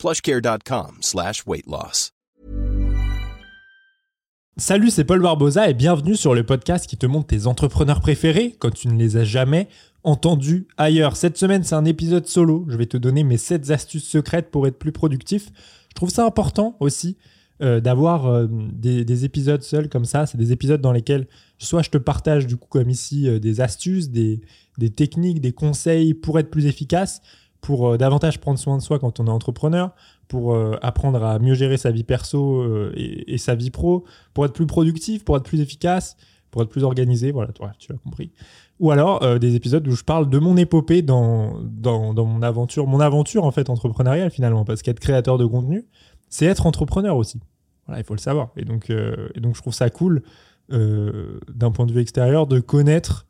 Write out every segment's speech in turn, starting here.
plushcare.com slash. Salut, c'est Paul Barbosa et bienvenue sur le podcast qui te montre tes entrepreneurs préférés quand tu ne les as jamais entendus ailleurs. Cette semaine, c'est un épisode solo. Je vais te donner mes 7 astuces secrètes pour être plus productif. Je trouve ça important aussi euh, d'avoir euh, des, des, épisodes seuls comme ça. C'est des épisodes dans lesquels soit je te partage du coup comme ici euh, des astuces, des, techniques, des conseils pour être plus efficace, pour davantage prendre soin de soi quand on est entrepreneur, pour apprendre à mieux gérer sa vie perso et, et, sa vie pro, pour être plus productif, pour être plus efficace, pour être plus organisé. Voilà, tu l'as compris. Ou alors des épisodes où je parle de mon épopée dans, dans, dans mon aventure, mon aventure en fait entrepreneuriale finalement, parce qu'être créateur de contenu, c'est être entrepreneur aussi. Voilà, il faut le savoir. Et donc, euh, et donc je trouve ça cool, euh, d'un point de vue extérieur, de connaître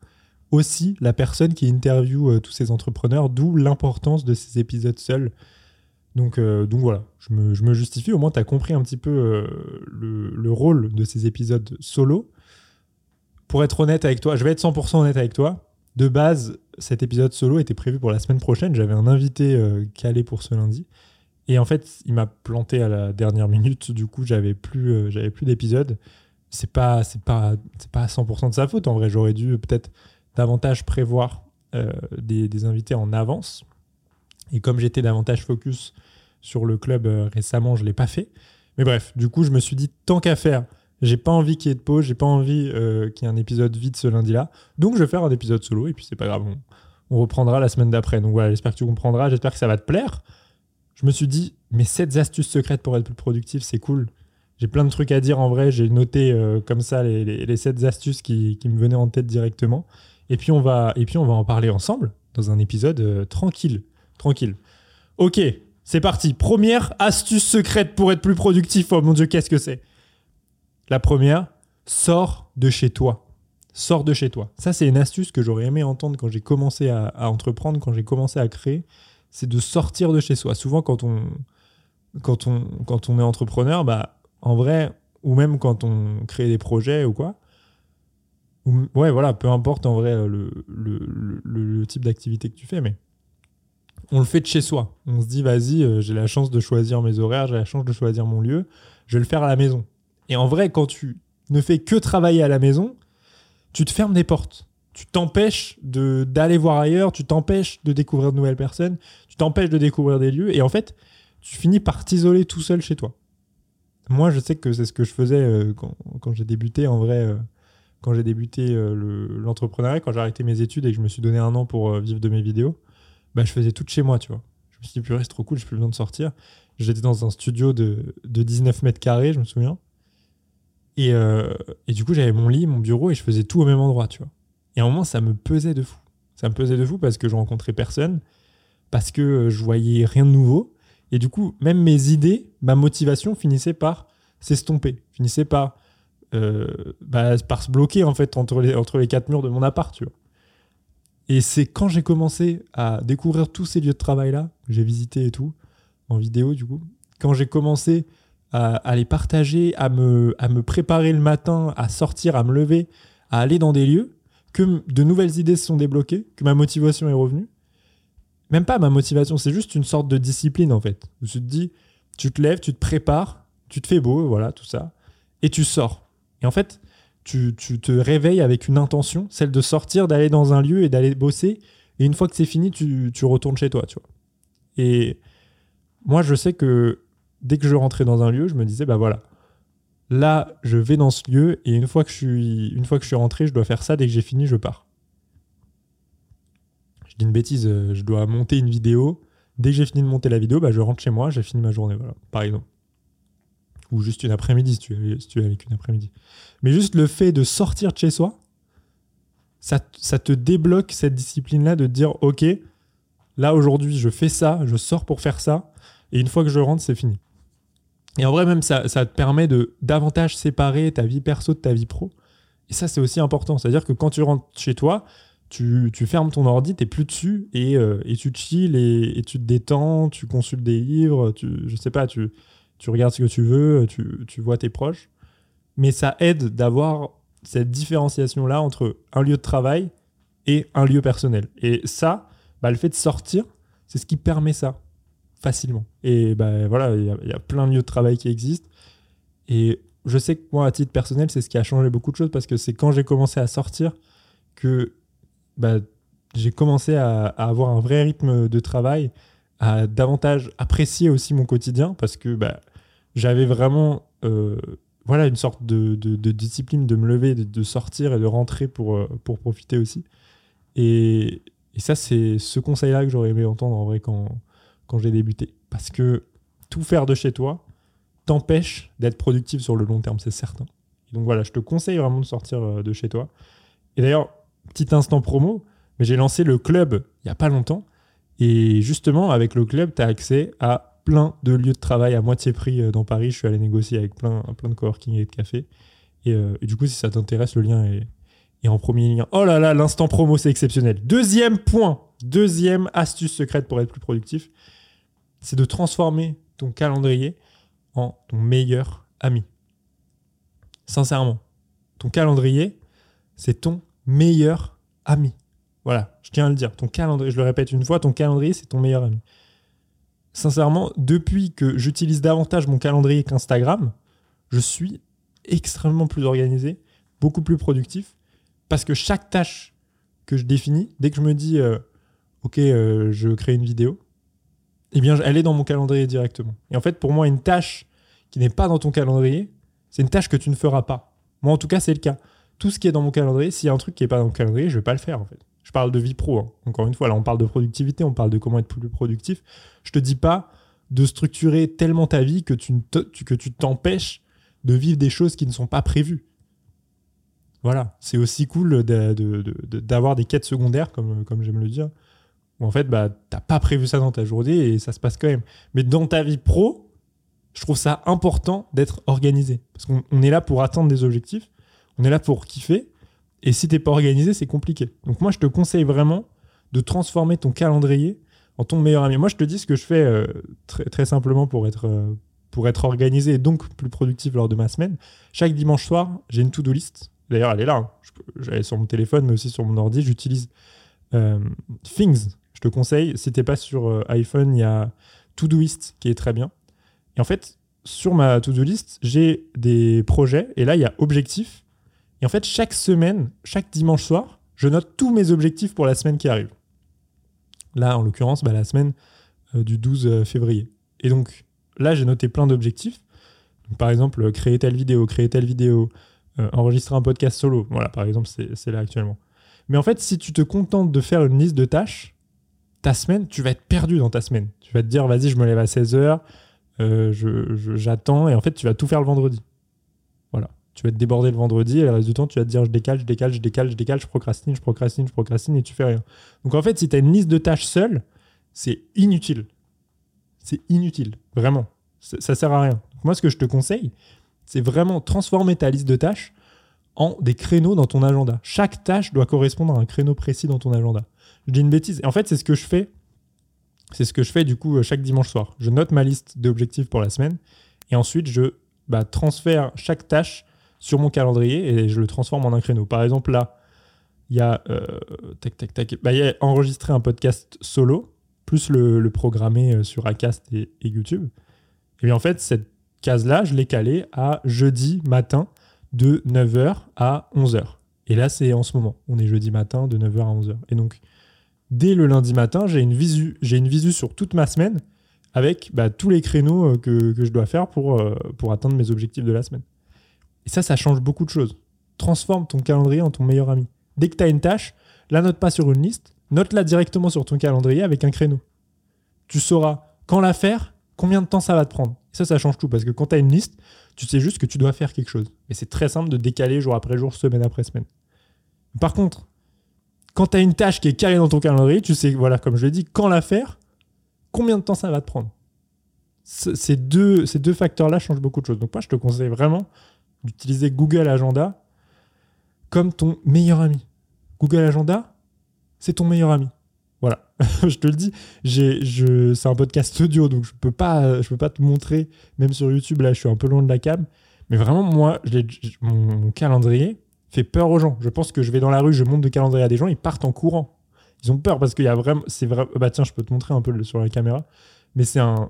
aussi la personne qui interviewe euh, tous ces entrepreneurs, d'où l'importance de ces épisodes seuls. Donc, donc voilà, je me, justifie, au moins tu as compris un petit peu le, le, rôle de ces épisodes solo. Pour être honnête avec toi, je vais être 100% honnête avec toi. De base, cet épisode solo était prévu pour la semaine prochaine. J'avais un invité calé pour ce lundi. Et en fait, il m'a planté à la dernière minute. Du coup, j'avais plus, euh, j'avais plus d'épisode. C'est pas, pas, pas à 100% de sa faute. En vrai, j'aurais dû peut-être davantage prévoir euh, des, invités en avance. Et comme j'étais davantage focus sur le club euh, récemment, je l'ai pas fait. Mais bref, du coup, je me suis dit tant qu'à faire, j'ai pas envie qu'il y ait de pause, j'ai pas envie qu'il y ait un épisode vide ce lundi-là. Donc, je vais faire un épisode solo et puis c'est pas grave. On, on reprendra la semaine d'après. Donc voilà, j'espère que tu comprendras. J'espère que ça va te plaire je me suis dit, mais 7 astuces secrètes pour être plus productif, c'est cool. J'ai plein de trucs à dire en vrai. J'ai noté euh, comme ça les, les, 7 astuces qui, me venaient en tête directement. Et puis, on va, et puis on va en parler ensemble dans un épisode euh, tranquille. Tranquille. Ok, c'est parti. Première astuce secrète pour être plus productif. Oh mon dieu, qu'est-ce que c'est? La première, sors de chez toi. Sors de chez toi. Ça, c'est une astuce que j'aurais aimé entendre quand j'ai commencé à entreprendre, quand j'ai commencé à créer c'est de sortir de chez soi. Souvent, quand on, quand on, quand on est entrepreneur, bah, en vrai, ou même quand on crée des projets ou quoi, ouais, voilà, peu importe en vrai le, type d'activité que tu fais, mais on le fait de chez soi. On se dit, vas-y, euh, j'ai la chance de choisir mes horaires, j'ai la chance de choisir mon lieu, je vais le faire à la maison. Et en vrai, quand tu ne fais que travailler à la maison, tu te fermes des portes tu t'empêches d'aller voir ailleurs, tu t'empêches de découvrir de nouvelles personnes, tu t'empêches de découvrir des lieux, et en fait, tu finis par t'isoler tout seul chez toi. Moi, je sais que c'est ce que je faisais euh, quand, quand j'ai débuté, en vrai, euh, quand j'ai débuté euh, l'entrepreneuriat, quand j'ai arrêté mes études et que je me suis donné un an pour vivre de mes vidéos, bah, je faisais tout chez moi, tu vois. Je me suis dit, purée, c'est trop cool, j'ai plus besoin de sortir. J'étais dans un studio de, de 19 mètres carrés, je me souviens. Et, et du coup, j'avais mon lit, mon bureau, et je faisais tout au même endroit, tu vois. Et à un moment, ça me pesait de fou. Ça me pesait de fou parce que je rencontrais personne, parce que euh, je voyais rien de nouveau. Et du coup, même mes idées, ma motivation finissait par s'estomper, finissait par, euh, bah, par se bloquer en fait entre les, entre les quatre murs de mon appart. Et c'est quand j'ai commencé à découvrir tous ces lieux de travail-là, que j'ai visité et tout, en vidéo du coup, quand j'ai commencé à, à, les partager, à me, à me préparer le matin, à sortir, à me lever, à aller dans des lieux, que de nouvelles idées se sont débloquées, que ma motivation est revenue. Même pas ma motivation, c'est juste une sorte de discipline en fait. Où tu te dis, tu te lèves, tu te prépares, tu te fais beau, voilà, tout ça, et tu sors. Et en fait, tu, te réveilles avec une intention, celle de sortir, d'aller dans un lieu et d'aller bosser. Et une fois que c'est fini, tu, retournes chez toi. Et moi, je sais que dès que je rentrais dans un lieu, je me disais, bah voilà, Là, je vais dans ce lieu et une fois que je suis, une fois que je suis rentré, je dois faire ça. Dès que j'ai fini, je pars. Je dis une bêtise, euh, je dois monter une vidéo. Dès que j'ai fini de monter la vidéo, bah, je rentre chez moi, j'ai fini ma journée, par exemple. Ou juste une après-midi, si tu, es avec une après-midi. Mais juste le fait de sortir de chez soi, ça, ça te débloque cette discipline-là de dire, OK, là aujourd'hui, je fais ça, je sors pour faire ça, et une fois que je rentre, c'est fini. Et en vrai, même, ça, ça te permet de davantage séparer ta vie perso de ta vie pro. Et ça, c'est aussi important. C'est-à-dire que quand tu rentres chez toi, tu, fermes ton ordi, tu plus dessus et, euh, et tu chill et, et, tu te détends, tu consultes des livres, tu, je sais pas, tu, tu regardes ce que tu veux, tu, tu vois tes proches. Mais ça aide d'avoir cette différenciation-là entre un lieu de travail et un lieu personnel. Et ça, bah, le fait de sortir, c'est ce qui permet ça facilement. Et bah, voilà, il y, a plein de lieux de travail qui existent. Et je sais que moi, à titre personnel, c'est ce qui a changé beaucoup de choses parce que c'est quand j'ai commencé à sortir que bah, j'ai commencé à, avoir un vrai rythme de travail, à davantage apprécier aussi mon quotidien parce que bah, j'avais vraiment euh, voilà, une sorte de, discipline de me lever, de, sortir et de rentrer pour, euh, pour profiter aussi. Et, et ça, c'est ce conseil-là que j'aurais aimé entendre en vrai quand, quand j'ai débuté. Parce que tout faire de chez toi t'empêche d'être productif sur le long terme, c'est certain. donc voilà, je te conseille vraiment de sortir euh, de chez toi. Et d'ailleurs, petit instant promo, mais j'ai lancé le club il n'y a pas longtemps. Et justement, avec le club, tu as accès à plein de lieux de travail à moitié prix euh, dans Paris. Je suis allé négocier avec plein, plein de coworking et de cafés. Et, euh, du coup, si ça t'intéresse, le lien est, en premier lien, oh là là, l'instant promo, c'est exceptionnel. Deuxième point, deuxième astuce secrète pour être plus productif, c'est de transformer ton calendrier en ton meilleur ami. Sincèrement, ton calendrier, c'est ton meilleur ami. Voilà, je tiens à le dire. Ton calendrier, je le répète une fois, ton calendrier, c'est ton meilleur ami. Sincèrement, depuis que j'utilise davantage mon calendrier qu'Instagram, je suis extrêmement plus organisé, beaucoup plus productif parce que chaque tâche que je définis, dès que je me dis, euh, OK, euh, je crée une vidéo, eh bien, elle est dans mon calendrier directement. Et en fait, pour moi, une tâche qui n'est pas dans ton calendrier, c'est une tâche que tu ne feras pas. Moi, en tout cas, c'est le cas. Tout ce qui est dans mon calendrier, s'il y a un truc qui n'est pas dans mon calendrier, je ne vais pas le faire, en fait. Je parle de vie pro. Hein. Encore une fois, là, on parle de productivité, on parle de comment être plus productif. Je te dis pas de structurer tellement ta vie que tu, t'empêches de vivre des choses qui ne sont pas prévues. Voilà, c'est aussi cool d'avoir des quêtes secondaires, comme, comme j'aime le dire, où en fait, bah, t'as pas prévu ça dans ta journée et ça se passe quand même. Mais dans ta vie pro, je trouve ça important d'être organisé. Parce qu'on est là pour atteindre des objectifs, on est là pour kiffer, et si t'es pas organisé, c'est compliqué. Donc moi, je te conseille vraiment de transformer ton calendrier en ton meilleur ami. Moi, je te dis ce que je fais euh, très, très simplement pour être, euh, pour être organisé et donc plus productif lors de ma semaine. Chaque dimanche soir, j'ai une to-do list D'ailleurs, elle est là. Hein. J'allais sur mon téléphone, mais aussi sur mon ordi. J'utilise euh, Things. Je te conseille. Si t'es pas sur iPhone, il y a Todoist qui est très bien. Et en fait, sur ma to-do list, j'ai des projets. Et là, il y a objectifs. Et en fait, chaque semaine, chaque dimanche soir, je note tous mes objectifs pour la semaine qui arrive. Là, en l'occurrence, bah, la semaine euh, du 12 février. Et donc, là, j'ai noté plein d'objectifs. Par exemple, créer telle vidéo, créer telle vidéo, euh, enregistrer un podcast solo. Voilà, par exemple, c'est là actuellement. Mais en fait, si tu te contentes de faire une liste de tâches, ta semaine, tu vas être perdu dans ta semaine. Tu vas te dire, vas-y, je me lève à 16h, euh, j'attends, et en fait, tu vas tout faire le vendredi. Tu vas être débordé le vendredi, et le reste du temps, tu vas te dire, je décale, je décale, je décale, je décale, je procrastine, je procrastine, je procrastine, et tu fais rien. Donc en fait, si tu as une liste de tâches seule, c'est inutile. C'est inutile, vraiment. Ça sert à rien. moi, ce que je te conseille, c'est vraiment transformer ta liste de tâches en des créneaux dans ton agenda. Chaque tâche doit correspondre à un créneau précis dans ton agenda. Je dis une bêtise. en fait, c'est ce que je fais. C'est ce que je fais du coup euh, chaque dimanche soir. Je note ma liste d'objectifs pour la semaine et ensuite je bah, transfère chaque tâche sur mon calendrier et je le transforme en un créneau. Par exemple, là, il y a, euh, tac, tac, bah, y a enregistré un podcast solo, plus le, programmer euh, sur Acast et, YouTube. Et bien en fait, cette case-là, je l'ai calé à jeudi matin de 9h à 11h. Et là, c'est en ce moment. On est jeudi matin de 9h à 11h. Et donc, dès le lundi matin, j'ai une visu, une visu sur toute ma semaine avec bah, tous les créneaux euh, que, je dois faire pour, pour atteindre mes objectifs de la semaine. Et ça, ça change beaucoup de choses. Transforme ton calendrier en ton meilleur ami. Dès que tu as une tâche, la note pas sur une liste, note-la directement sur ton calendrier avec un créneau. Tu sauras quand la faire, combien de temps ça va te prendre. Et ça, ça change tout parce que quand tu as une liste, tu sais juste que tu dois faire quelque chose. Et c'est très simple de décaler jour après jour, semaine après semaine. Par contre, quand tu as une tâche qui est calée dans ton calendrier, tu sais, voilà, comme je l'ai dit, quand la faire, combien de temps ça va te prendre. ces deux, ces deux facteurs-là changent beaucoup de choses. Donc moi, je te conseille vraiment d'utiliser Google Agenda comme ton meilleur ami. Google Agenda, c'est ton meilleur ami. Voilà, je te le dis, je, c'est un podcast audio, donc je peux peux pas te montrer, même sur YouTube, là, je suis un peu loin de la cam. Mais vraiment, moi, mon, calendrier fait peur aux gens. Je pense que je vais dans la rue, je monte de calendrier à des gens, ils partent en courant. Ils ont peur parce qu'il y a vraiment, c'est vrai. Bah tiens, je peux te montrer un peu sur la caméra, mais c'est un,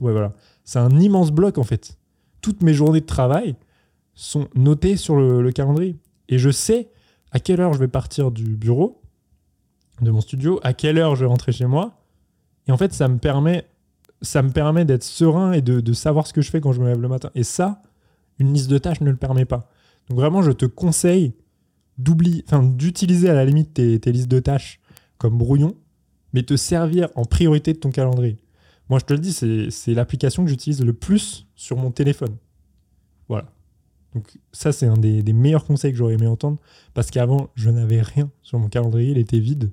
ouais voilà, c'est un immense bloc en fait. Toutes mes journées de travail sont notées sur le calendrier et je sais à quelle heure je vais partir du bureau de mon studio, à quelle heure je vais rentrer chez moi. Et en fait, ça me permet, ça me permet d'être serein et de, savoir ce que je fais quand je me lève le matin. Et ça, une liste de tâches ne le permet pas. Donc vraiment, je te conseille d'utiliser à la limite tes, listes de tâches comme brouillon, mais te servir en priorité de ton calendrier. Moi, je te le dis, c'est l'application que j'utilise le plus sur mon téléphone. Voilà. Donc ça, c'est un des, meilleurs conseils que j'aurais aimé entendre, parce qu'avant, je n'avais rien sur mon calendrier, il était vide.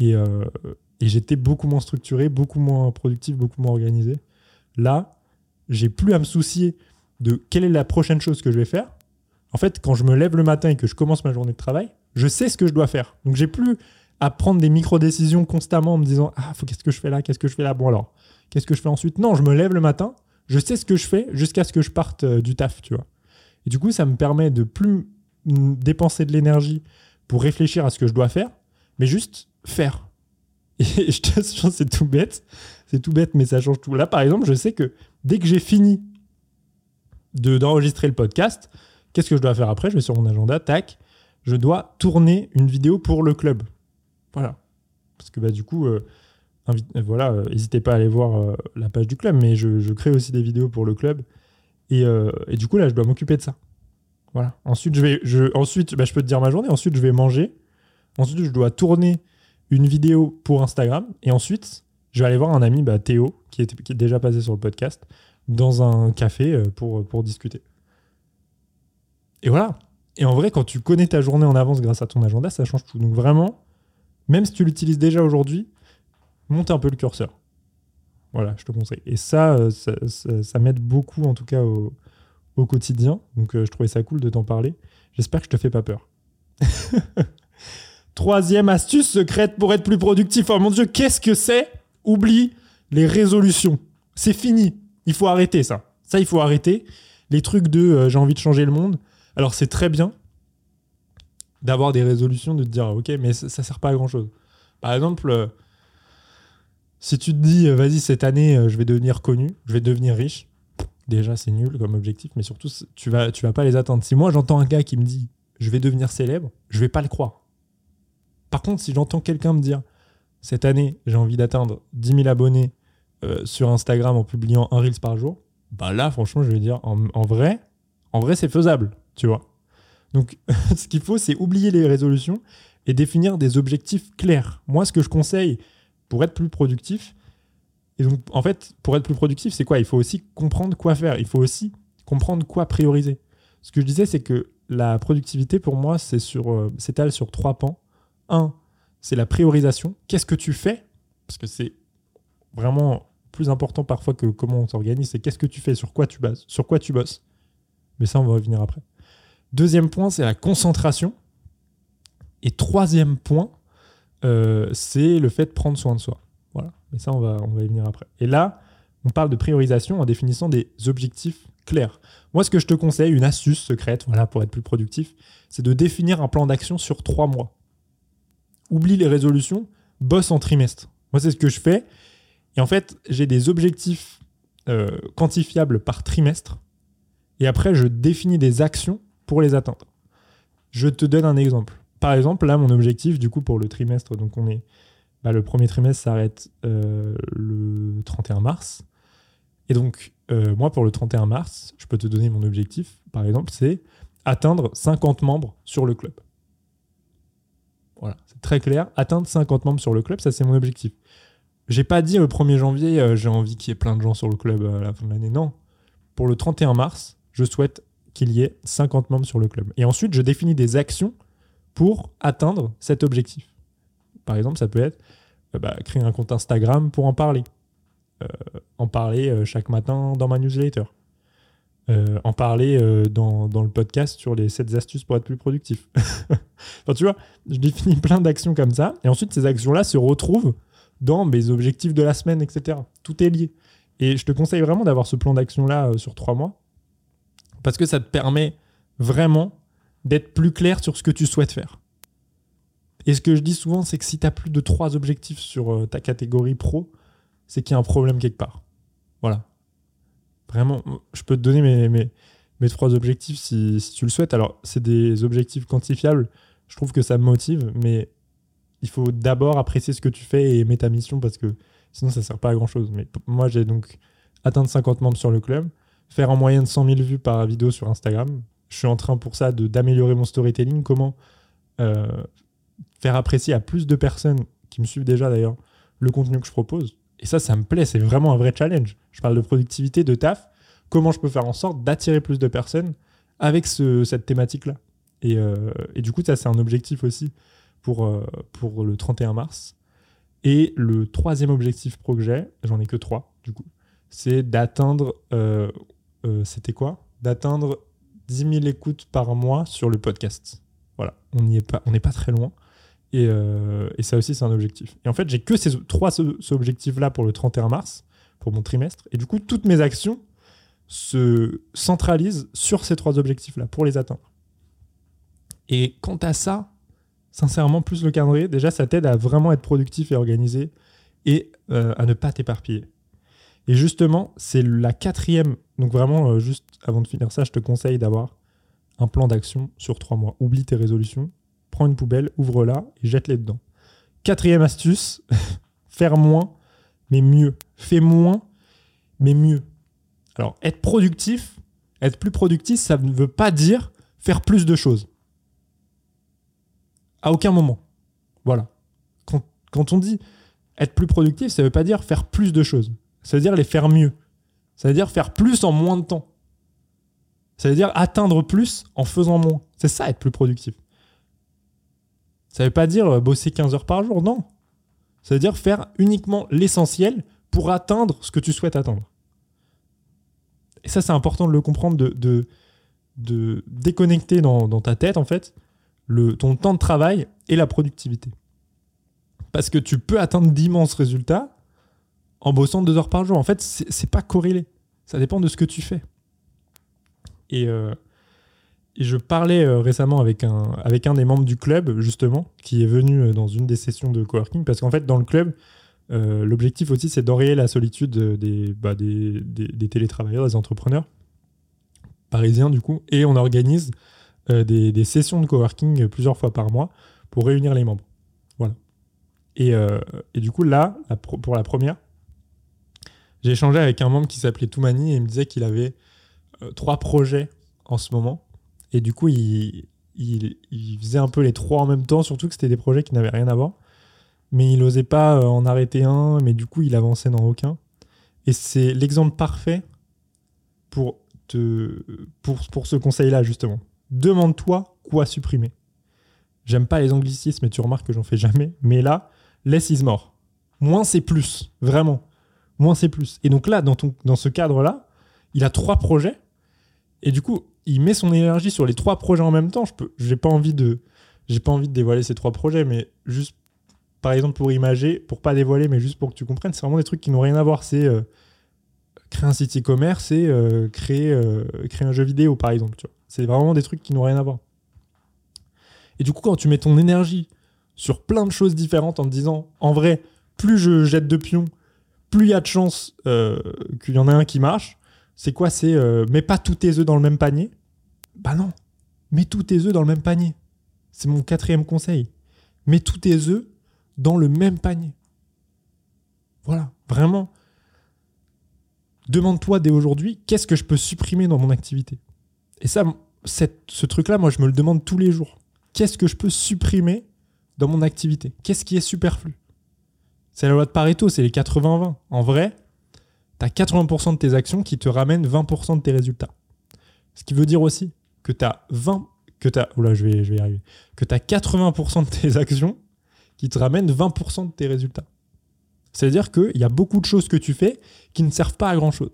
Euh, et, j'étais beaucoup moins structuré, beaucoup moins productif, beaucoup moins organisé. Là, j'ai plus à me soucier de quelle est la prochaine chose que je vais faire. En fait, quand je me lève le matin et que je commence ma journée de travail, je sais ce que je dois faire. Donc j'ai plus à prendre des micro-décisions constamment en me disant Ah, qu'est-ce que je fais là? Qu'est-ce que je fais là Bon alors, qu'est-ce que je fais ensuite? Non, je me lève le matin, je sais ce que je fais jusqu'à ce que je parte euh, du taf, tu vois. Et du coup, ça me permet de plus dépenser de l'énergie pour réfléchir à ce que je dois faire, mais juste faire. Et je te c'est tout bête. C'est tout bête, mais ça change tout. Là, par exemple, je sais que dès que j'ai fini d'enregistrer le podcast, qu'est-ce que je dois faire après? Je vais sur mon agenda, tac, je dois tourner une vidéo pour le club. Voilà. Parce que bah, du coup, euh, voilà, euh, n'hésitez pas à aller voir euh, la page du club, mais je, crée aussi des vidéos pour le club. Et, et du coup, là, je dois m'occuper de ça. Voilà. Ensuite, je, vais, je, ensuite bah, je peux te dire ma journée. Ensuite, je vais manger. Ensuite, je dois tourner une vidéo pour Instagram. Et ensuite, je vais aller voir un ami, bah, Théo, qui est déjà passé sur le podcast, dans un café euh, pour, pour discuter. Et voilà. Et en vrai, quand tu connais ta journée en avance grâce à ton agenda, ça change tout. Donc vraiment, même si tu l'utilises déjà aujourd'hui, monte un peu le curseur. Voilà, je te conseille. Et ça, euh, ça, ça, m'aide beaucoup, en tout cas, au, quotidien. Donc euh, je trouvais ça cool de t'en parler. J'espère que je te fais pas peur. Troisième astuce secrète pour être plus productif. Oh mon Dieu, qu'est-ce que c'est? Oublie les résolutions. C'est fini. Il faut arrêter ça. Ça, il faut arrêter. Les trucs de euh, j'ai envie de changer le monde. Alors, c'est très bien d'avoir des résolutions, de te dire ok, mais ça, ne sert pas à grand chose. Par exemple, si tu te dis euh, vas-y, cette année, je vais devenir connu, je vais devenir riche, déjà, c'est nul comme objectif, mais surtout, tu vas, tu vas pas les atteindre. Si moi, j'entends un gars qui me dit je vais devenir célèbre, je vais pas le croire. Par contre, si j'entends quelqu'un me dire cette année, j'ai envie d'atteindre 10 000 abonnés euh, sur Instagram en publiant un Reels par jour, bah là, franchement, je vais dire en, vrai, en vrai, c'est faisable, tu vois. Donc, ce qu'il faut, c'est oublier les résolutions et définir des objectifs clairs. Moi, ce que je conseille pour être plus productif, et donc, en fait, pour être plus productif, c'est quoi? Il faut aussi comprendre quoi faire. Il faut aussi comprendre quoi prioriser. Ce que je disais, c'est que la productivité, pour moi, c'est sur, euh, s'étale sur trois pans. Un, c'est la priorisation. Qu'est-ce que tu fais? Parce que c'est vraiment plus important parfois que comment on s'organise. C'est qu'est-ce que tu fais, sur quoi tu bases, sur quoi tu bosses? Mais ça, on va revenir après. Deuxième point, c'est la concentration. Et troisième point, euh, c'est le fait de prendre soin de soi. Voilà. Mais ça, on va, on va y venir après. Et là, on parle de priorisation en définissant des objectifs clairs. Moi, ce que je te conseille, une astuce secrète, voilà, pour être plus productif, c'est de définir un plan d'action sur trois mois oublie les résolutions, bosse en trimestre. Moi, c'est ce que je fais. Et en fait, j'ai des objectifs euh, quantifiables par trimestre. Et après, je définis des actions pour les atteindre. Je te donne un exemple. Par exemple, là, mon objectif, du coup, pour le trimestre, donc on est. Bah, le premier trimestre s'arrête euh, le 31 mars. Et donc, euh, moi, pour le 31 mars, je peux te donner mon objectif, par exemple, c'est atteindre 50 membres sur le club. Voilà, c'est très clair. Atteindre 50 membres sur le club, ça c'est mon objectif. J'ai pas dit le 1er janvier, euh, j'ai envie qu'il y ait plein de gens sur le club à la fin de l'année. Non. Pour le 31 mars, je souhaite qu'il y ait 50 membres sur le club. Et ensuite, je définis des actions pour atteindre cet objectif. Par exemple, ça peut être euh, bah, créer un compte Instagram pour en parler. en parler chaque matin dans ma newsletter. en parler dans, le podcast sur les 7 astuces pour être plus productif. enfin, tu vois, je définis plein d'actions comme ça. Et ensuite, ces actions-là se retrouvent dans mes objectifs de la semaine, etc. Tout est lié. Et je te conseille vraiment d'avoir ce plan d'action-là sur trois mois. Parce que ça te permet vraiment d'être plus clair sur ce que tu souhaites faire. Et ce que je dis souvent, c'est que si tu as plus de trois objectifs sur euh, ta catégorie pro, c'est qu'il y a un problème quelque part. Voilà. Vraiment, je peux te donner mes, trois objectifs si, tu le souhaites. Alors, c'est des objectifs quantifiables. Je trouve que ça me motive, mais il faut d'abord apprécier ce que tu fais et aimer ta mission parce que sinon, ça ne sert pas à grand chose. Mais moi, j'ai donc atteint 50 membres sur le club, faire en moyenne 100 000 vues par vidéo sur Instagram. Je suis en train pour ça d'améliorer mon storytelling. Comment euh, faire apprécier à plus de personnes qui me suivent déjà d'ailleurs le contenu que je propose. Et ça, ça me plaît, c'est vraiment un vrai challenge. Je parle de productivité, de taf. Comment je peux faire en sorte d'attirer plus de personnes avec cette thématique-là? Euh, et, du coup, ça, c'est un objectif aussi pour, euh, pour le 31 mars. Et le troisième objectif pro que j'ai, j'en ai que trois du coup, c'est d'atteindre, c'était quoi? D'atteindre 10 000 écoutes par mois sur le podcast. Voilà, on n'est pas, n'est pas très loin. Euh, et, ça aussi, c'est un objectif. Et en fait, j'ai que ces trois objectifs-là pour le 31 mars, pour mon trimestre. Et du coup, toutes mes actions se centralisent sur ces trois objectifs-là pour les atteindre. Et quant à ça, sincèrement, plus le calendrier, déjà, ça t'aide à vraiment être productif et organisé et euh, à ne pas t'éparpiller. Et justement, c'est la quatrième. Donc vraiment, euh, juste avant de finir ça, je te conseille d'avoir un plan d'action sur trois mois. Oublie tes résolutions prends une poubelle, ouvre-la et jette-les dedans. Quatrième astuce, faire moins, mais mieux. Fais moins, mais mieux. Alors, être productif, être plus productif, ça ne veut pas dire faire plus de choses. À aucun moment. Voilà. Quand, quand on dit être plus productif, ça ne veut pas dire faire plus de choses. Ça veut dire les faire mieux. Ça veut dire faire plus en moins de temps. Ça veut dire atteindre plus en faisant moins. C'est ça être plus productif. Ça ne veut pas dire euh, bosser 15 heures par jour, non. Ça veut dire faire uniquement l'essentiel pour atteindre ce que tu souhaites atteindre. Et ça, c'est important de le comprendre, de, de, déconnecter dans, ta tête, en fait, le, ton temps de travail et la productivité. Parce que tu peux atteindre d'immenses résultats en bossant deux heures par jour. En fait, c'est pas corrélé. Ça dépend de ce que tu fais. Et, euh, je parlais euh, récemment avec un, avec un des membres du club, justement, qui est venu euh, dans une des sessions de coworking, parce qu'en fait, dans le club, l'objectif aussi, c'est d'enrayer la solitude des, bah, des, des, télétravailleurs, des entrepreneurs parisiens, du coup, et on organise des, des, sessions de coworking plusieurs fois par mois pour réunir les membres. Voilà. Et, et du coup, là, pour la première, j'ai échangé avec un membre qui s'appelait Toumani et il me disait qu'il avait trois projets en ce moment et du coup, il, il, faisait un peu les trois en même temps, surtout que c'était des projets qui n'avaient rien à voir. Mais il n'osait pas euh, en arrêter un, mais du coup, il avançait dans aucun. Et c'est l'exemple parfait pour, te, pour, pour ce conseil-là, justement. Demande-toi quoi supprimer. J'aime pas les anglicismes, mais tu remarques que j'en fais jamais. Mais là, less is more. Moins c'est plus, vraiment. Moins c'est plus. Et donc là, dans, ce cadre-là, il a trois projets. Et du coup, il met son énergie sur les trois projets en même temps. Je peux, j'ai pas envie de, pas envie de dévoiler ces trois projets, mais juste, par exemple, pour imager, pour pas dévoiler, mais juste pour que tu comprennes, c'est vraiment des trucs qui n'ont rien à voir. C'est euh, créer un site e-commerce et euh, créer, euh, créer un jeu vidéo, par exemple. C'est vraiment des trucs qui n'ont rien à voir. Et du coup, quand tu mets ton énergie sur plein de choses différentes en te disant, en vrai, plus je jette de pions, plus il y a de chances qu'il y en ait un qui marche, c'est quoi C'est euh, mets pas tous tes œufs dans le même panier. Bah non, mets tous tes œufs dans le même panier. C'est mon quatrième conseil. Mets tous tes œufs dans le même panier. Voilà, vraiment. Demande-toi dès aujourd'hui, qu'est-ce que je peux supprimer dans mon activité? Et ça, ce truc-là, moi, je me le demande tous les jours. Qu'est-ce que je peux supprimer dans mon activité? Qu'est-ce qui est superflu? C'est la loi de Pareto, c'est les 80-20. En vrai, tu as 80% de tes actions qui te ramènent 20% de tes résultats. Ce qui veut dire aussi que tu as 20 que tu as je vais je vais y arriver. Que tu as 80% de tes actions qui te ramènent 20% de tes résultats. C'est-à-dire qu'il y a beaucoup de choses que tu fais qui ne servent pas à grand-chose.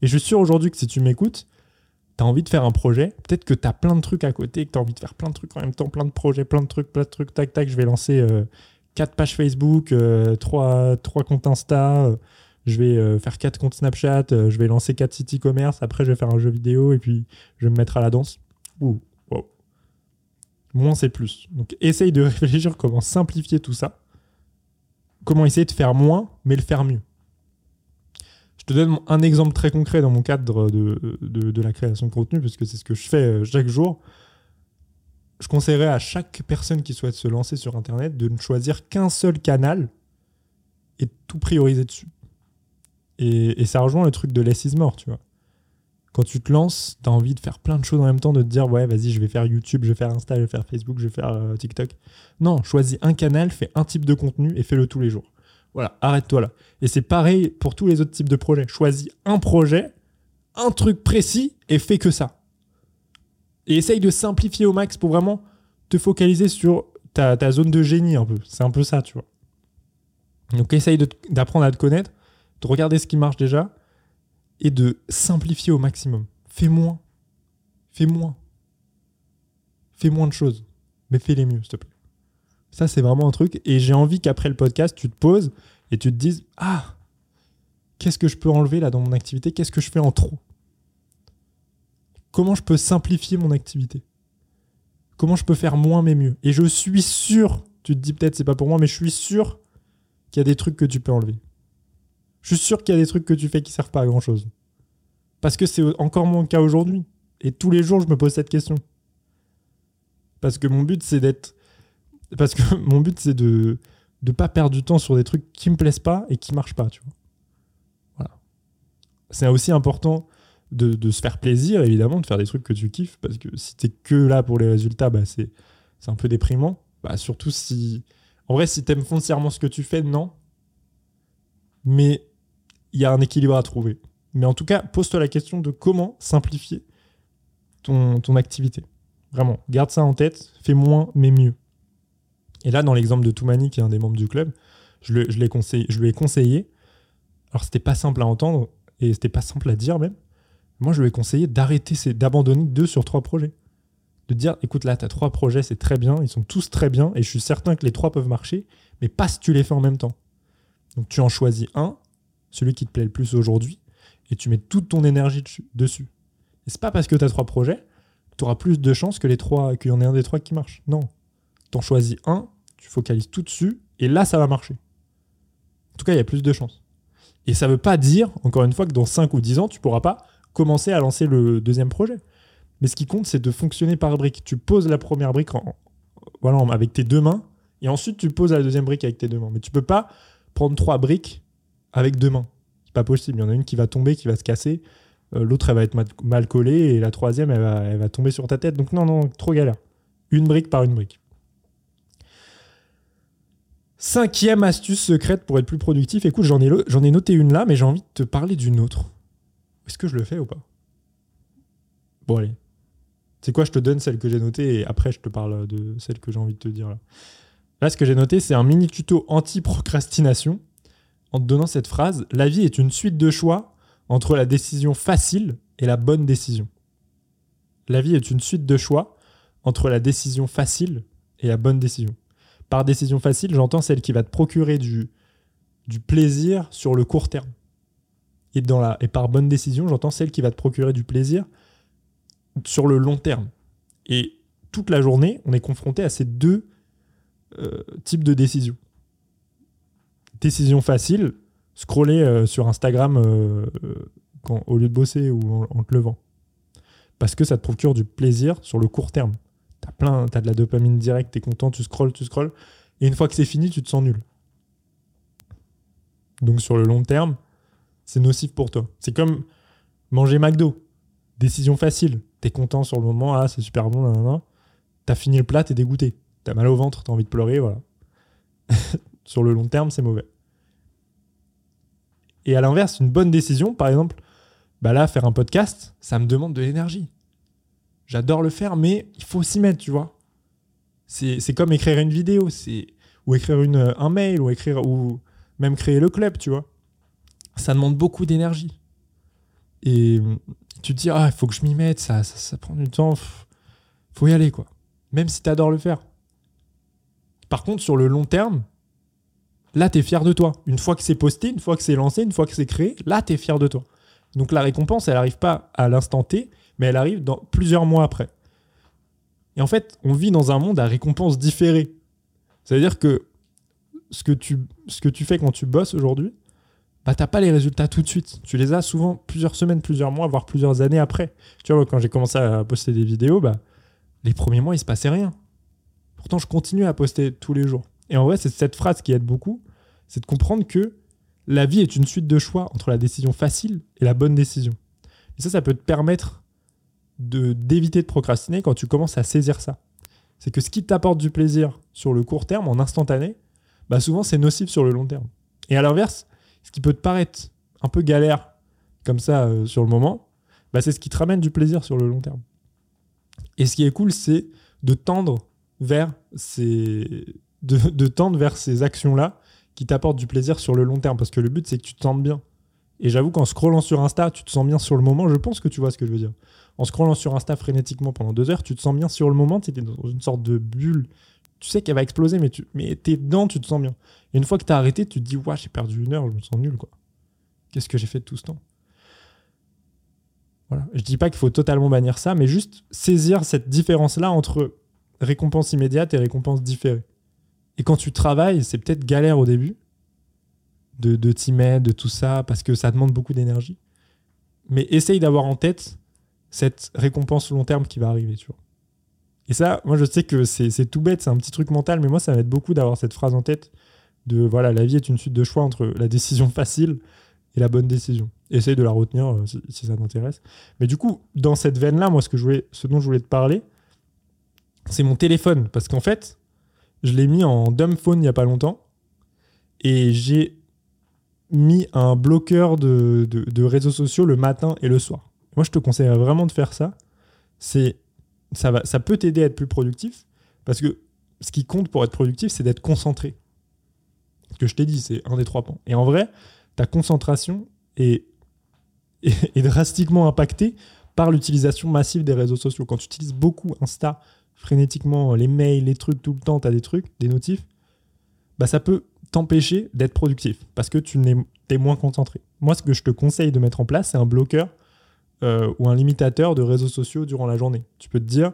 Et je suis sûr aujourd'hui que si tu m'écoutes, tu as envie de faire un projet, peut-être que tu as plein de trucs à côté, que tu as envie de faire plein de trucs en même temps, plein de projets, plein de trucs, plein de trucs, tac, tac, je vais lancer euh, quatre pages Facebook, euh, trois, trois comptes Insta, euh, je vais faire quatre comptes Snapchat, je vais lancer quatre sites e-commerce, après je vais faire un jeu vidéo et puis je vais me mettre à la danse. Ouh, wow. Moins c'est plus. Donc essaye de réfléchir comment simplifier tout ça, comment essayer de faire moins, mais le faire mieux. Je te donne un exemple très concret dans mon cadre de, de, la création de contenu, puisque c'est ce que je fais chaque jour. Je conseillerais à chaque personne qui souhaite se lancer sur Internet de ne choisir qu'un seul canal et tout prioriser dessus. Et, ça rejoint le truc de less is more, tu vois. Quand tu te lances, tu as envie de faire plein de choses en même temps, de te dire, ouais, vas-y, je vais faire YouTube, je vais faire Insta, je vais faire Facebook, je vais faire euh, TikTok. Non, choisis un canal, fais un type de contenu et fais-le tous les jours. Voilà, arrête-toi là. Et c'est pareil pour tous les autres types de projets. Choisis un projet, un truc précis et fais que ça. Et essaye de simplifier au max pour vraiment te focaliser sur ta, zone de génie un peu. C'est un peu ça, tu vois. Donc essaye d'apprendre à te connaître, de regarder ce qui marche déjà et de simplifier au maximum. Fais moins. Fais moins. Fais moins de choses. Mais fais-les mieux, s'il te plaît. Ça, c'est vraiment un truc. Et j'ai envie qu'après le podcast, tu te poses et tu te dises Ah, qu'est-ce que je peux enlever là dans mon activité? Qu'est-ce que je fais en trop? Comment je peux simplifier mon activité? Comment je peux faire moins mais mieux? Et je suis sûr, tu te dis peut-être c'est pas pour moi, mais je suis sûr qu'il y a des trucs que tu peux enlever. Je suis sûr qu'il y a des trucs que tu fais qui servent pas à grand chose. Parce que c'est encore mon cas aujourd'hui. Et tous les jours, je me pose cette question. Parce que mon but, c'est d'être. Parce que mon but, c'est de ne pas perdre du temps sur des trucs qui me plaisent pas et qui marchent pas, tu vois. Voilà. C'est aussi important de, se faire plaisir, évidemment, de faire des trucs que tu kiffes. Parce que si t'es que là pour les résultats, bah, c'est un peu déprimant. Bah, surtout si. En vrai, si t'aimes foncièrement ce que tu fais, non. Mais il y a un équilibre à trouver. Mais en tout cas, pose-toi la question de comment simplifier ton, ton activité. Vraiment, garde ça en tête, fais moins mais mieux. Et là, dans l'exemple de Toumani, qui est un des membres du club, je, le, je, conseillé, je lui ai conseillé. Alors, c'était pas simple à entendre et c'était pas simple à dire même. Moi, je lui ai conseillé d'arrêter, d'abandonner deux sur trois projets. De dire, écoute, là, tu trois projets, c'est très bien, ils sont tous très bien, et je suis certain que les trois peuvent marcher, mais pas si tu les fais en même temps. Donc, tu en choisis un, celui qui te plaît le plus aujourd'hui, et tu mets toute ton énergie dessus. Et c'est pas parce que tu as trois projets que tu auras plus de chances que les trois, qu'il y en ait un des trois qui marche. Non. Tu en choisis un, tu focalises tout dessus, et là, ça va marcher. En tout cas, il y a plus de chances. Et ça veut pas dire, encore une fois, que dans 5 ou 10 ans, tu pourras pas commencer à lancer le deuxième projet. Mais ce qui compte, c'est de fonctionner par briques. Tu poses la première brique voilà, avec tes deux mains, et ensuite tu poses la deuxième brique avec tes deux mains. Mais tu peux pas prendre trois briques avec deux mains. C'est pas possible. Il y en a une qui va tomber, qui va se casser. Euh, l'autre, elle va être mal collée. Et la troisième, elle va, tomber sur ta tête. Donc non, non, trop galère. Une brique par une brique. Cinquième astuce secrète pour être plus productif. Écoute, j'en ai noté une là, mais j'ai envie de te parler d'une autre. Est-ce que je le fais ou pas? Bon, allez. C'est quoi Je te donne celle que j'ai notée et après, je te parle de celle que j'ai envie de te dire là. Là, ce que j'ai noté, c'est un mini tuto anti-procrastination en te donnant cette phrase La vie est une suite de choix entre la décision facile et la bonne décision. La vie est une suite de choix entre la décision facile et la bonne décision. Par décision facile, j'entends celle qui va te procurer du, du plaisir sur le court terme. Et, par bonne décision, j'entends celle qui va te procurer du plaisir sur le long terme. Et toute la journée, on est confronté à ces deux euh, types de décisions décision facile, scroller euh, sur Instagram euh, au lieu de bosser ou en, te levant. Parce que ça te procure du plaisir sur le court terme. T'as plein, as de la dopamine directe, t'es content, tu scrolles, tu scrolles. Et une fois que c'est fini, tu te sens nul. Donc sur le long terme, c'est nocif pour toi. C'est comme manger McDo. Décision facile. T'es content sur le moment, ah c'est super bon, T'as fini le plat, t'es dégoûté. T'as mal au ventre, t'as envie de pleurer, voilà. Sur le long terme, c'est mauvais. Et à l'inverse, une bonne décision, par exemple, bah là, faire un podcast, ça me demande de l'énergie. J'adore le faire, mais il faut s'y mettre, tu vois. C'est comme écrire une vidéo, c'est ou écrire une, un mail, ou écrire ou même créer le club, tu vois. Ça demande beaucoup d'énergie. Et tu te dis, ah, il faut que je m'y mette, ça, ça, prend du temps, faut y aller, quoi. Même si tu adores le faire. Par contre, sur le long terme, là, tu es fier de toi. Une fois que c'est posté, une fois que c'est lancé, une fois que c'est créé, là, tu es fier de toi. Donc la récompense, elle n'arrive pas à l'instant T, mais elle arrive dans plusieurs mois après. Et en fait, on vit dans un monde à récompense différée. C'est-à-dire que ce que tu, ce que tu fais quand tu bosses aujourd'hui, bah, tu n'as pas les résultats tout de suite. Tu les as souvent plusieurs semaines, plusieurs mois, voire plusieurs années après. Tu vois, quand j'ai commencé à poster des vidéos, bah, les premiers mois, il se passait rien. Pourtant, je continue à poster tous les jours. Et en vrai, c'est cette phrase qui aide beaucoup, c'est de comprendre que la vie est une suite de choix entre la décision facile et la bonne décision. Et ça, ça peut te permettre de d'éviter de procrastiner quand tu commences à saisir ça. C'est que ce qui t'apporte du plaisir sur le court terme, en instantané, bah souvent c'est nocif sur le long terme. Et à l'inverse, ce qui peut te paraître un peu galère comme ça euh, sur le moment, bah c'est ce qui te ramène du plaisir sur le long terme. Et ce qui est cool, c'est de tendre vers ces, actions-là qui t'apportent du plaisir sur le long terme. Parce que le but, c'est que tu te sentes bien. Et j'avoue qu'en scrollant sur Insta, tu te sens bien sur le moment. Je pense que tu vois ce que je veux dire. En scrollant sur Insta frénétiquement pendant deux heures, tu te sens bien sur le moment. Tu es dans une sorte de bulle. Tu sais qu'elle va exploser, mais tu mais es dedans, tu te sens bien. Et une fois que tu as arrêté, tu te dis, ouais, j'ai perdu une heure, je me sens nul, quoi. Qu'est-ce que j'ai fait de tout ce temps? Voilà. Je dis pas qu'il faut totalement bannir ça, mais juste saisir cette différence-là entre récompense immédiate et récompense différée. Et quand tu travailles, c'est peut-être galère au début de, de t'y mettre, de tout ça, parce que ça demande beaucoup d'énergie. Mais essaye d'avoir en tête cette récompense long terme qui va arriver, tu vois. Et ça, moi je sais que c'est tout bête, c'est un petit truc mental, mais moi ça m'aide beaucoup d'avoir cette phrase en tête de voilà, la vie est une suite de choix entre la décision facile et la bonne décision. Essaye de la retenir euh, si, ça t'intéresse. Mais du coup, dans cette veine-là, moi ce, dont je voulais te parler, c'est mon téléphone. Parce qu'en fait, je l'ai mis en dumb phone il n'y a pas longtemps. Et j'ai mis un bloqueur de, réseaux sociaux le matin et le soir. Moi, je te conseille vraiment de faire ça. C'est ça, va, ça peut t'aider à être plus productif. Parce que ce qui compte pour être productif, c'est d'être concentré. Ce que je t'ai dit, c'est un des trois points. Et en vrai, ta concentration est, est drastiquement impactée par l'utilisation massive des réseaux sociaux. Quand tu utilises beaucoup Insta, frénétiquement les mails, les trucs tout le temps, tu as des trucs, des notifs, bah ça peut t'empêcher d'être productif parce que tu es moins concentré. Moi, ce que je te conseille de mettre en place, c'est un bloqueur euh, ou un limitateur de réseaux sociaux durant la journée. Tu peux te dire,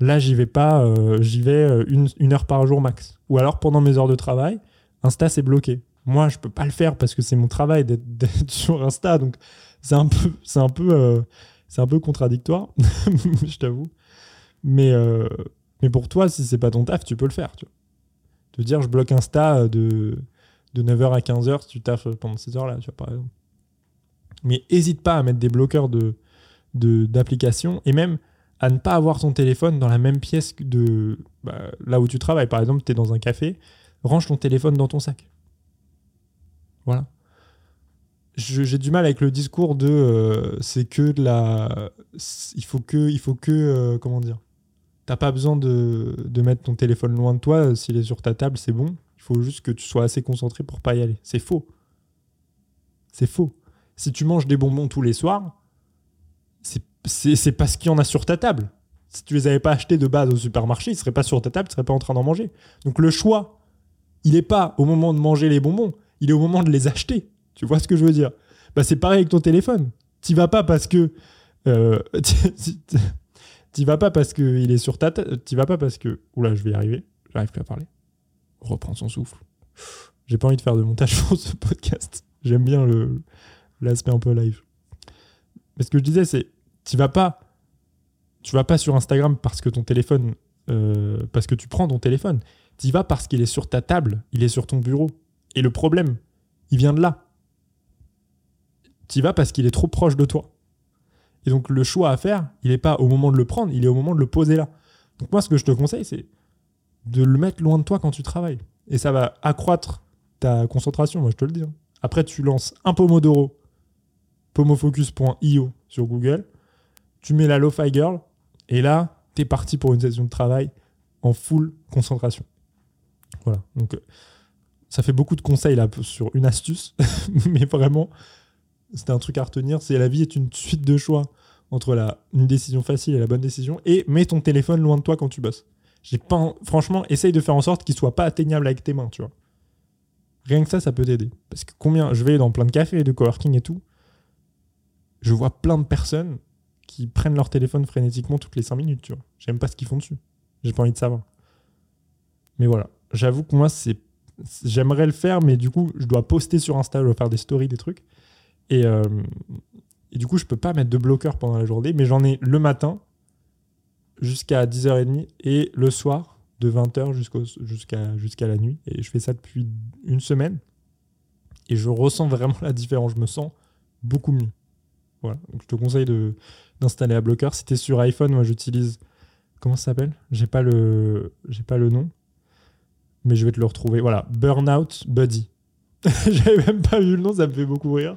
là, j'y vais pas, euh, j'y vais euh, une, heure par jour max. Ou alors, pendant mes heures de travail, Insta, c'est bloqué. Moi, je peux pas le faire parce que c'est mon travail d'être sur Insta, donc c'est un peu, c'est un peu, c'est un peu contradictoire, je t'avoue. Mais, euh, mais pour toi, si c'est pas ton taf, tu peux le faire. Te dire, je bloque Insta de, de 9h à 15h si tu taffes pendant ces heures-là, par exemple. Mais hésite pas à mettre des bloqueurs de, d'applications et même à ne pas avoir ton téléphone dans la même pièce de bah, là où tu travailles. Par exemple, tu es dans un café, range ton téléphone dans ton sac. Voilà. J'ai du mal avec le discours de euh, c'est que de la. Il faut que. Il faut que euh, comment dire T'as pas besoin de, mettre ton téléphone loin de toi. S'il est sur ta table, c'est bon. Il faut juste que tu sois assez concentré pour pas y aller. C'est faux. C'est faux. Si tu manges des bonbons tous les soirs, c'est parce qu'il y en a sur ta table. Si tu les avais pas achetés de base au supermarché, ils seraient pas sur ta table, tu serais pas en train d'en manger. Donc le choix, il n'est pas au moment de manger les bonbons, il est au moment de les acheter. Tu vois ce que je veux dire? Bah, C'est pareil avec ton téléphone. Tu vas pas parce que euh, T'y vas pas parce qu'il est sur ta tête. T'y vas pas parce que. Oula, je vais y arriver. J'arrive plus à parler. Reprends son souffle. J'ai pas envie de faire de montage pour ce podcast. J'aime bien le l'aspect un peu live. Mais ce que je disais, c'est. Tu vas pas. Tu vas pas sur Instagram parce que ton téléphone. Euh, parce que tu prends ton téléphone. Tu vas parce qu'il est sur ta table. Il est sur ton bureau. Et le problème, il vient de là. Tu vas parce qu'il est trop proche de toi. Et donc le choix à faire, il n'est pas au moment de le prendre, il est au moment de le poser là. Donc moi, ce que je te conseille, c'est de le mettre loin de toi quand tu travailles. Et ça va accroître ta concentration, moi je te le dis. Hein. Après, tu lances un Pomodoro, pomofocus.io sur Google, tu mets la Lo-Fi Girl, et là, tu es parti pour une session de travail en full concentration. Voilà. Donc, euh, ça fait beaucoup de conseils là sur une astuce, mais vraiment, c'était un truc à retenir. C'est la vie est une suite de choix entre la, une décision facile et la bonne décision. Et mets ton téléphone loin de toi quand tu bosses. Franchement, essaye de faire en sorte qu'il soit pas atteignable avec tes mains, tu vois. Rien que ça, ça peut t'aider. Parce que combien, je vais dans plein de cafés, de coworking et tout, je vois plein de personnes qui prennent leur téléphone frénétiquement toutes les 5 minutes, tu vois. J'aime pas ce qu'ils font dessus. J'ai pas envie de savoir. Mais voilà. J'avoue que moi, c'est. J'aimerais le faire, mais du coup, je dois poster sur Insta, je dois faire des stories, des trucs. Et, euh, du coup, je peux pas mettre de bloqueur pendant la journée, mais j'en ai le matin jusqu'à 10h30 et le soir de 20h jusqu'à jusqu'à la nuit. Et je fais ça depuis une semaine. Et je ressens vraiment la différence. Je me sens beaucoup mieux. Voilà. Donc, je te conseille d'installer un bloqueur. Si tu es sur iPhone, moi j'utilise. Comment ça s'appelle? J'ai pas le pas le nom, mais je vais te le retrouver. Voilà, Burnout Buddy. J'avais même pas vu le nom, ça me fait beaucoup rire.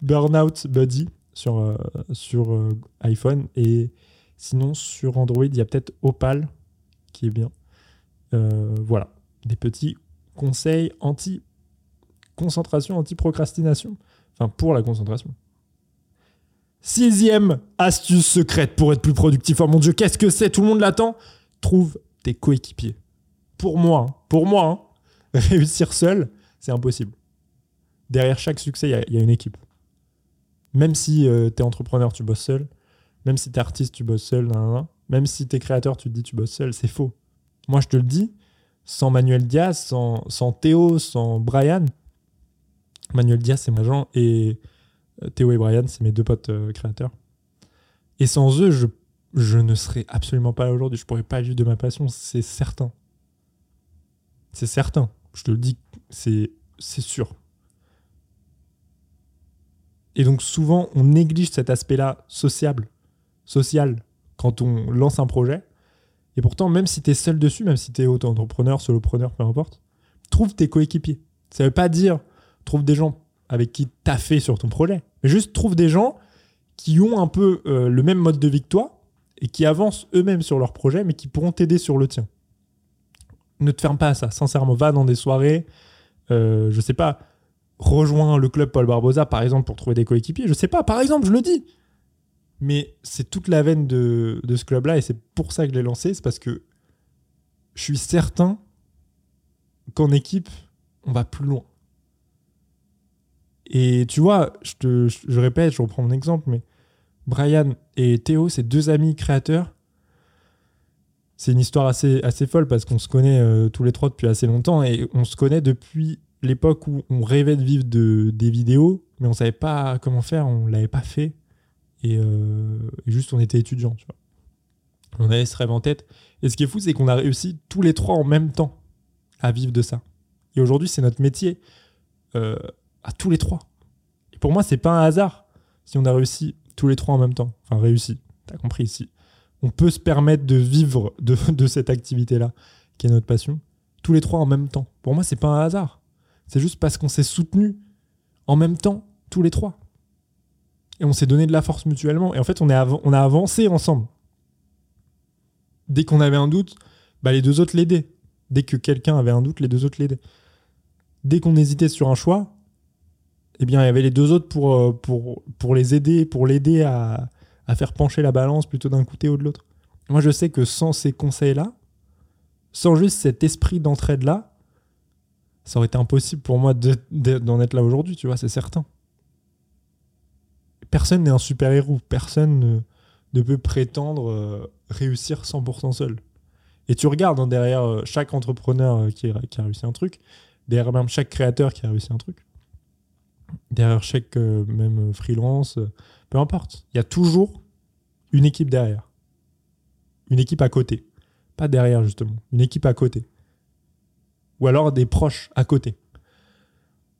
Burnout Buddy sur euh, sur euh, iPhone et sinon sur Android il y a peut-être Opal qui est bien. Euh, voilà, des petits conseils anti concentration, anti procrastination. Enfin pour la concentration. Sixième astuce secrète pour être plus productif. Oh mon dieu, qu'est-ce que c'est? Tout le monde l'attend. Trouve tes coéquipiers. Pour moi, hein, pour moi, hein, réussir seul, c'est impossible. Derrière chaque succès, il y, a une équipe. Même si euh, tu es entrepreneur, tu bosses seul. Même si tu es artiste, tu bosses seul. Même si tu es créateur, tu te dis tu bosses seul. C'est faux. Moi, je te le dis, sans Manuel Diaz, sans, sans Théo, sans Brian. Manuel Diaz, c'est mon agent. Et Théo et Brian, c'est mes deux potes euh, créateurs. Et sans eux, je, ne serais absolument pas là aujourd'hui. Je pourrais pas vivre de ma passion, c'est certain. C'est certain. Je te le dis, c'est sûr. Et donc souvent, on néglige cet aspect-là sociable, social, quand on lance un projet. Et pourtant, même si tu es seul dessus, même si tu es auto-entrepreneur, solopreneur, peu importe, trouve tes coéquipiers. Ça veut pas dire trouve des gens avec qui fait sur ton projet. Mais juste trouve des gens qui ont un peu euh, le même mode de vie que toi et qui avancent eux-mêmes sur leur projet, mais qui pourront t'aider sur le tien. Ne te ferme pas à ça. Sincèrement, va dans des soirées. Euh, je sais pas. Rejoins le club Paul Barbosa, par exemple, pour trouver des coéquipiers. Je sais pas, par exemple, je le dis. Mais c'est toute la veine de ce club-là et c'est pour ça que je l'ai lancé. C'est parce que je suis certain qu'en équipe, on va plus loin. Et tu vois, je, te, répète, je reprends mon exemple, mais Brian et Théo, c'est deux amis créateurs. C'est une histoire assez, folle parce qu'on se connaît euh, tous les trois depuis assez longtemps et on se connaît depuis l'époque où on rêvait de vivre de, des vidéos, mais on savait pas comment faire, on l'avait pas fait. Et, euh, juste, on était étudiants, tu vois. On avait ce rêve en tête. Et ce qui est fou, c'est qu'on a réussi tous les trois en même temps à vivre de ça. Et aujourd'hui, c'est notre métier. Euh, à tous les trois. Et pour moi, c'est pas un hasard si on a réussi tous les trois en même temps. Enfin, réussi, t'as compris ici. On peut se permettre de vivre de, cette activité-là, qui est notre passion, tous les trois en même temps. Pour moi, c'est pas un hasard. C'est juste parce qu'on s'est soutenus en même temps, tous les trois. Et on s'est donné de la force mutuellement. Et en fait, on, est on a avancé ensemble. Dès qu'on avait un doute, bah, les deux autres l'aidaient. Dès que quelqu'un avait un doute, les deux autres l'aidaient. Dès qu'on hésitait sur un choix, eh bien, il y avait les deux autres pour, euh, les aider, pour l'aider à, faire pencher la balance plutôt d'un côté ou de l'autre. Moi, je sais que sans ces conseils-là, sans juste cet esprit d'entraide-là, ça aurait été impossible pour moi d'en être là aujourd'hui, tu vois, c'est certain. Personne n'est un super-héros, personne ne, peut prétendre euh, réussir 100% seul. Et tu regardes hein, derrière euh, chaque entrepreneur qui a réussi un truc, derrière même chaque créateur qui a réussi un truc, derrière chaque euh, même freelance, euh, peu importe. Il y a toujours une équipe derrière. Une équipe à côté. Pas derrière, justement. Une équipe à côté. Ou alors des proches à côté.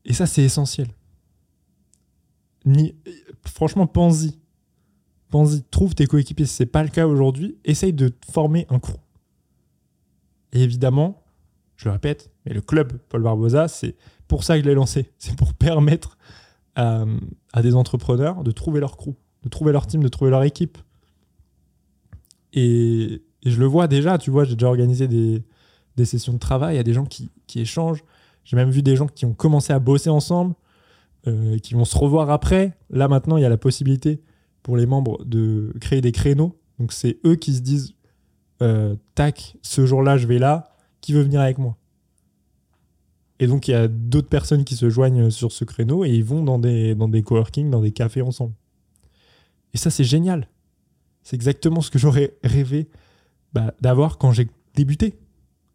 Et ça, c'est essentiel. Ni... Franchement, pense-y. Trouve tes coéquipiers. Si ce n'est pas le cas aujourd'hui, essaye de former un crew. Et évidemment, je le répète, mais le club Paul Barbosa, c'est pour ça que je l'ai lancé. C'est pour permettre à, des entrepreneurs de trouver leur crew, de trouver leur team, de trouver leur équipe. Et, je le vois déjà, tu vois, j'ai déjà organisé des, sessions de travail, il y a des gens qui, échangent, J'ai même vu des gens qui ont commencé à bosser ensemble, euh, qui vont se revoir après. Là maintenant, il y a la possibilité pour les membres de créer des créneaux. Donc c'est eux qui se disent, euh, tac, ce jour-là, je vais là, qui veut venir avec moi? Et donc il y a d'autres personnes qui se joignent sur ce créneau et ils vont dans des, dans des dans des cafés ensemble. Et ça, c'est génial. C'est exactement ce que j'aurais rêvé bah, d'avoir quand j'ai débuté,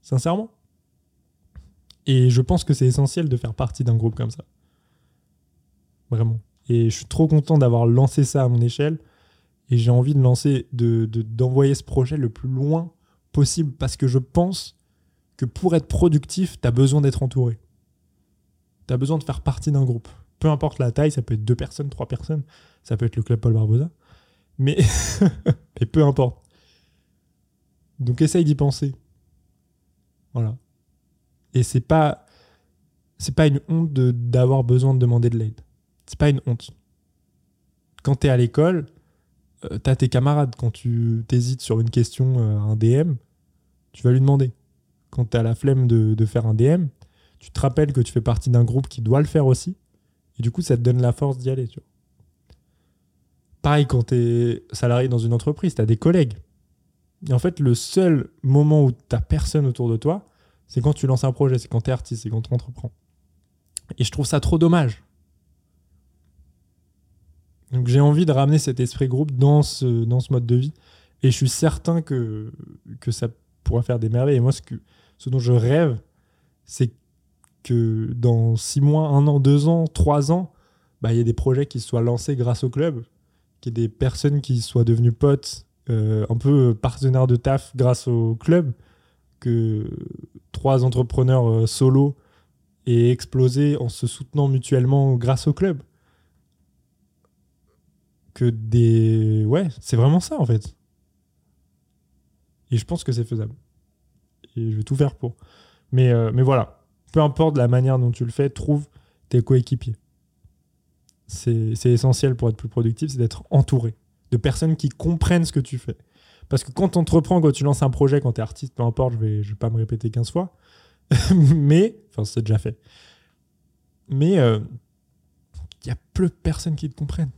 sincèrement. Et je pense que c'est essentiel de faire partie d'un groupe comme ça. Vraiment. Et je suis trop content d'avoir lancé ça à mon échelle. Et j'ai envie de lancer, de, d'envoyer ce projet le plus loin possible parce que je pense que pour être productif, tu as besoin d'être entouré. Tu as besoin de faire partie d'un groupe. Peu importe la taille, ça peut être deux personnes, trois personnes, ça peut être le club Paul Barbosa. Mais, mais peu importe. Donc essaye d'y penser. Voilà. Et c'est pas c'est pas une honte d'avoir besoin de demander de l'aide. C'est pas une honte. Quand tu es à l'école, euh, tu as tes camarades. Quand tu t'hésites sur une question, euh, un DM, tu vas lui demander. Quand tu as la flemme de, faire un DM, tu te rappelles que tu fais partie d'un groupe qui doit le faire aussi. Et du coup, ça te donne la force d'y aller. Pareil quand tu es salarié dans une entreprise, tu as des collègues. Et en fait, le seul moment où tu personne autour de toi, c'est quand tu lances un projet, c'est quand tu es artiste, c'est quand tu entreprends. Et je trouve ça trop dommage. Donc j'ai envie de ramener cet esprit groupe dans ce, dans ce mode de vie. Et je suis certain que, que ça pourra faire des merveilles. Et moi, ce, que, ce dont je rêve, c'est que dans six mois, un an, deux ans, trois ans, bah, il y ait des projets qui soient lancés grâce au club, qu'il y ait des personnes qui soient devenues potes, euh, un peu partenaires de taf grâce au club, que trois entrepreneurs euh, solo aient explosé en se soutenant mutuellement grâce au club. Que des... Ouais, c'est vraiment ça en fait. Et je pense que c'est faisable. Je vais tout faire pour. Mais, euh, mais voilà, peu importe la manière dont tu le fais, trouve tes coéquipiers. C'est essentiel pour être plus productif, c'est d'être entouré de personnes qui comprennent ce que tu fais. Parce que quand tu entreprends, quand tu lances un projet, quand tu es artiste, peu importe, je vais, vais pas me répéter 15 fois, mais, enfin, c'est déjà fait. Mais il euh, y a peu de personnes qui te comprennent.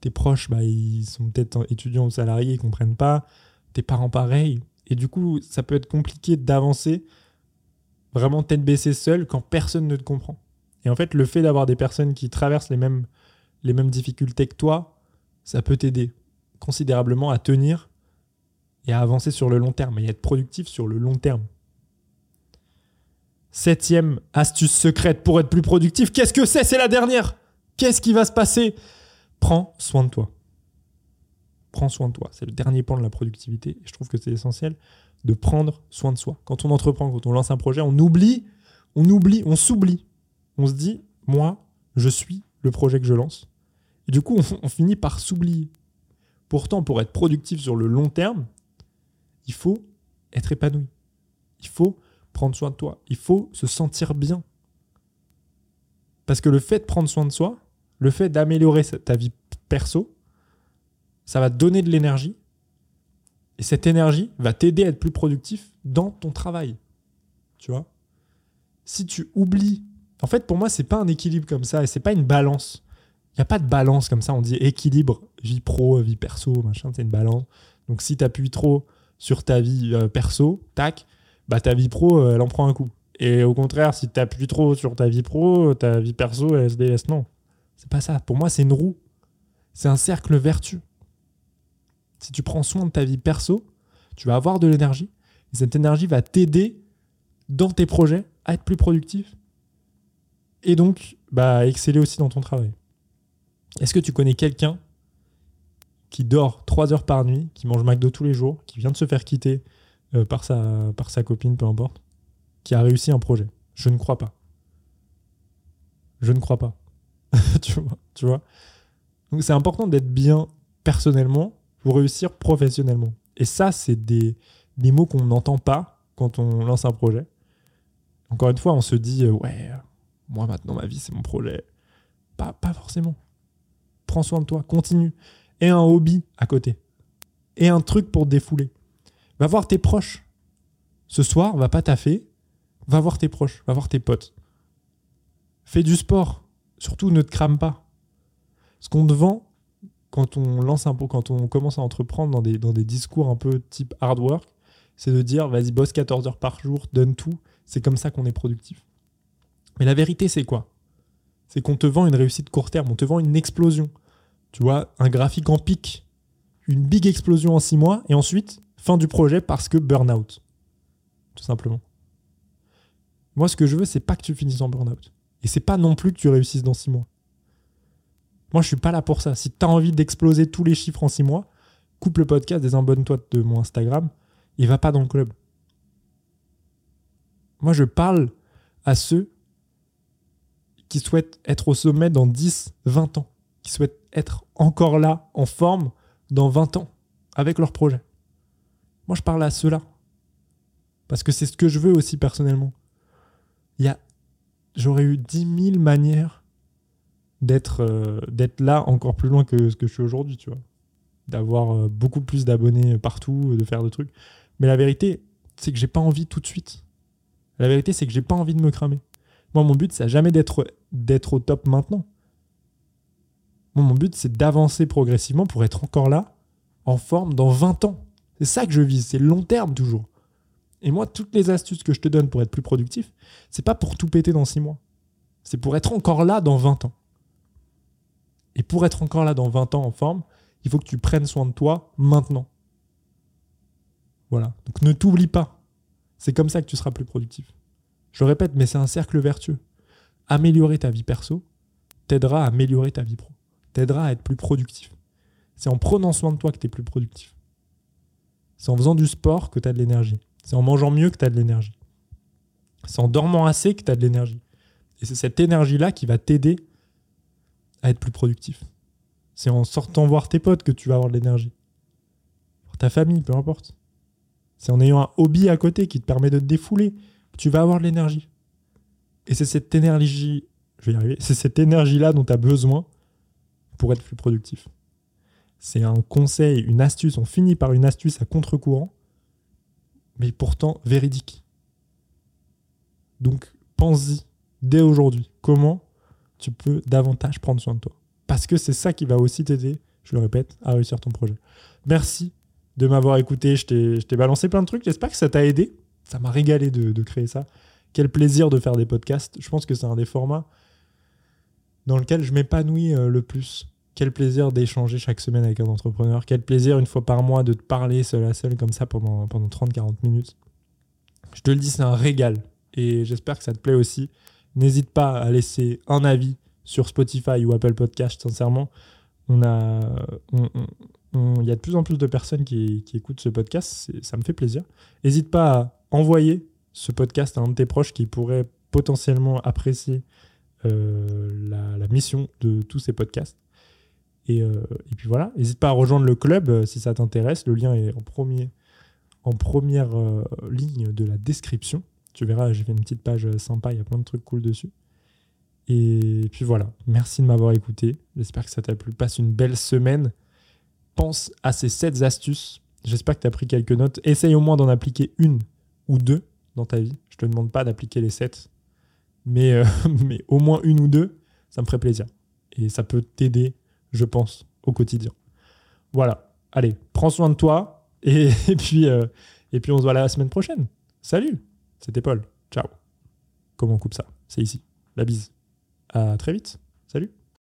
Tes proches, bah, ils sont peut-être étudiants ou salariés, ils comprennent pas. Tes parents, pareil. Et du coup, ça peut être compliqué d'avancer vraiment tête baissée seul quand personne ne te comprend. Et en fait, le fait d'avoir des personnes qui traversent les mêmes, les mêmes difficultés que toi, ça peut t'aider considérablement à tenir et à avancer sur le long terme et à être productif sur le long terme. Septième astuce secrète pour être plus productif, qu'est-ce que c'est? C'est la dernière. Qu'est-ce qui va se passer? Prends soin de toi. Prends soin de toi. C'est le dernier point de la productivité. Et je trouve que c'est essentiel de prendre soin de soi. Quand on entreprend, quand on lance un projet, on oublie, on oublie, on s'oublie. On se dit, moi, je suis le projet que je lance. Et du coup, on, finit par s'oublier. Pourtant, pour être productif sur le long terme, il faut être épanoui. Il faut prendre soin de toi. Il faut se sentir bien. Parce que le fait de prendre soin de soi, le fait d'améliorer ta vie perso, ça va te donner de l'énergie et cette énergie va t'aider à être plus productif dans ton travail. Tu vois? Si tu oublies. En fait, pour moi, c'est pas un équilibre comme ça et c'est pas une balance. Il n'y a pas de balance comme ça. On dit équilibre, vie pro, vie perso, machin, c'est une balance. Donc si tu appuies trop sur ta vie euh, perso, tac, bah ta vie pro, euh, elle en prend un coup. Et au contraire, si tu appuies trop sur ta vie pro, ta vie perso, elle se délaisse. Non, c'est pas ça. Pour moi, c'est une roue. C'est un cercle vertueux. Si tu prends soin de ta vie perso, tu vas avoir de l'énergie. Et cette énergie va t'aider dans tes projets à être plus productif. Et donc, bah, exceller aussi dans ton travail. Est-ce que tu connais quelqu'un qui dort 3 heures par nuit, qui mange McDo tous les jours, qui vient de se faire quitter euh, par, sa, par sa copine, peu importe, qui a réussi un projet? Je ne crois pas. Je ne crois pas. tu vois, tu vois? Donc c'est important d'être bien personnellement réussir professionnellement. Et ça, c'est des, des mots qu'on n'entend pas quand on lance un projet. Encore une fois, on se dit, euh, ouais, moi maintenant, ma vie, c'est mon projet. Pas, pas forcément. Prends soin de toi, continue. Et un hobby à côté. Et un truc pour te défouler. Va voir tes proches. Ce soir, va pas taffer, Va voir tes proches, va voir tes potes. Fais du sport. Surtout, ne te crame pas. Ce qu'on te vend, quand on lance un quand on commence à entreprendre dans des, dans des discours un peu type hard work, c'est de dire vas-y, bosse 14 heures par jour, donne tout. C'est comme ça qu'on est productif. Mais la vérité, c'est quoi? C'est qu'on te vend une réussite court terme, on te vend une explosion. Tu vois, un graphique en pic, une big explosion en 6 mois, et ensuite, fin du projet parce que burn-out. Tout simplement. Moi, ce que je veux, c'est pas que tu finisses en burn-out. Et c'est pas non plus que tu réussisses dans 6 mois. Moi, je suis pas là pour ça. Si tu as envie d'exploser tous les chiffres en 6 mois, coupe le podcast, désabonne-toi de mon Instagram et va pas dans le club. Moi, je parle à ceux qui souhaitent être au sommet dans 10, 20 ans, qui souhaitent être encore là, en forme, dans 20 ans, avec leur projet. Moi, je parle à ceux-là. Parce que c'est ce que je veux aussi personnellement. Il y a, j'aurais eu 10 000 manières d'être euh, d'être là encore plus loin que ce que je suis aujourd'hui, tu vois. D'avoir euh, beaucoup plus d'abonnés partout, de faire des trucs. Mais la vérité, c'est que j'ai pas envie tout de suite. La vérité, c'est que j'ai pas envie de me cramer. Moi, mon but, c'est jamais d'être d'être au top maintenant. Moi, mon but, c'est d'avancer progressivement pour être encore là, en forme, dans 20 ans. C'est ça que je vise, c'est long terme toujours. Et moi, toutes les astuces que je te donne pour être plus productif, c'est pas pour tout péter dans 6 mois. C'est pour être encore là dans 20 ans. Et pour être encore là dans 20 ans en forme, il faut que tu prennes soin de toi maintenant. Voilà. Donc ne t'oublie pas. C'est comme ça que tu seras plus productif. Je répète, mais c'est un cercle vertueux. Améliorer ta vie perso t'aidera à améliorer ta vie pro. T'aidera à être plus productif. C'est en prenant soin de toi que tu es plus productif. C'est en faisant du sport que tu as de l'énergie. C'est en mangeant mieux que tu as de l'énergie. C'est en dormant assez que tu as de l'énergie. Et c'est cette énergie-là qui va t'aider à être plus productif. C'est en sortant voir tes potes que tu vas avoir de l'énergie. Pour ta famille, peu importe. C'est en ayant un hobby à côté qui te permet de te défouler tu vas avoir de l'énergie. Et c'est cette énergie, je vais arriver, c'est cette énergie-là dont tu as besoin pour être plus productif. C'est un conseil, une astuce, on finit par une astuce à contre-courant, mais pourtant véridique. Donc pense-y dès aujourd'hui. Comment tu peux davantage prendre soin de toi Parce que c'est ça qui va aussi t'aider, je le répète, à réussir ton projet. Merci de m'avoir écouté. Je t'ai balancé plein de trucs. J'espère que ça t'a aidé. Ça m'a régalé de, créer ça. Quel plaisir de faire des podcasts. Je pense que c'est un des formats dans lequel je m'épanouis euh, le plus. Quel plaisir d'échanger chaque semaine avec un entrepreneur. Quel plaisir une fois par mois de te parler seul à seul comme ça pendant, pendant 30-40 minutes. Je te le dis, c'est un régal. Et j'espère que ça te plaît aussi. N'hésite pas à laisser un avis sur Spotify ou Apple Podcast, sincèrement. On il y a de plus en plus de personnes qui, écoutent ce podcast, ça me fait plaisir. N'hésite pas à envoyer ce podcast à un de tes proches qui pourrait potentiellement apprécier euh, la, mission de tous ces podcasts. Et, euh, et puis voilà, n'hésite pas à rejoindre le club euh, si ça t'intéresse. Le lien est en, premier, en première ligne de la description. Tu verras, j'ai fait une petite page sympa, il y a plein de trucs cool dessus. Et puis voilà, merci de m'avoir écouté. J'espère que ça t'a plu. Passe une belle semaine pense à ces 7 astuces. J'espère que tu as pris quelques notes. Essaye au moins d'en appliquer une ou deux dans ta vie. Je te demande pas d'appliquer les 7, mais, euh, mais au moins une ou deux, ça me ferait plaisir. Et ça peut t'aider, je pense, au quotidien. Voilà. Allez, prends soin de toi. Et, puis, euh, et puis, on se voit la semaine prochaine. Salut, c'était Paul. Ciao. Comment on coupe ça? C'est ici. La bise. À très vite. Salut.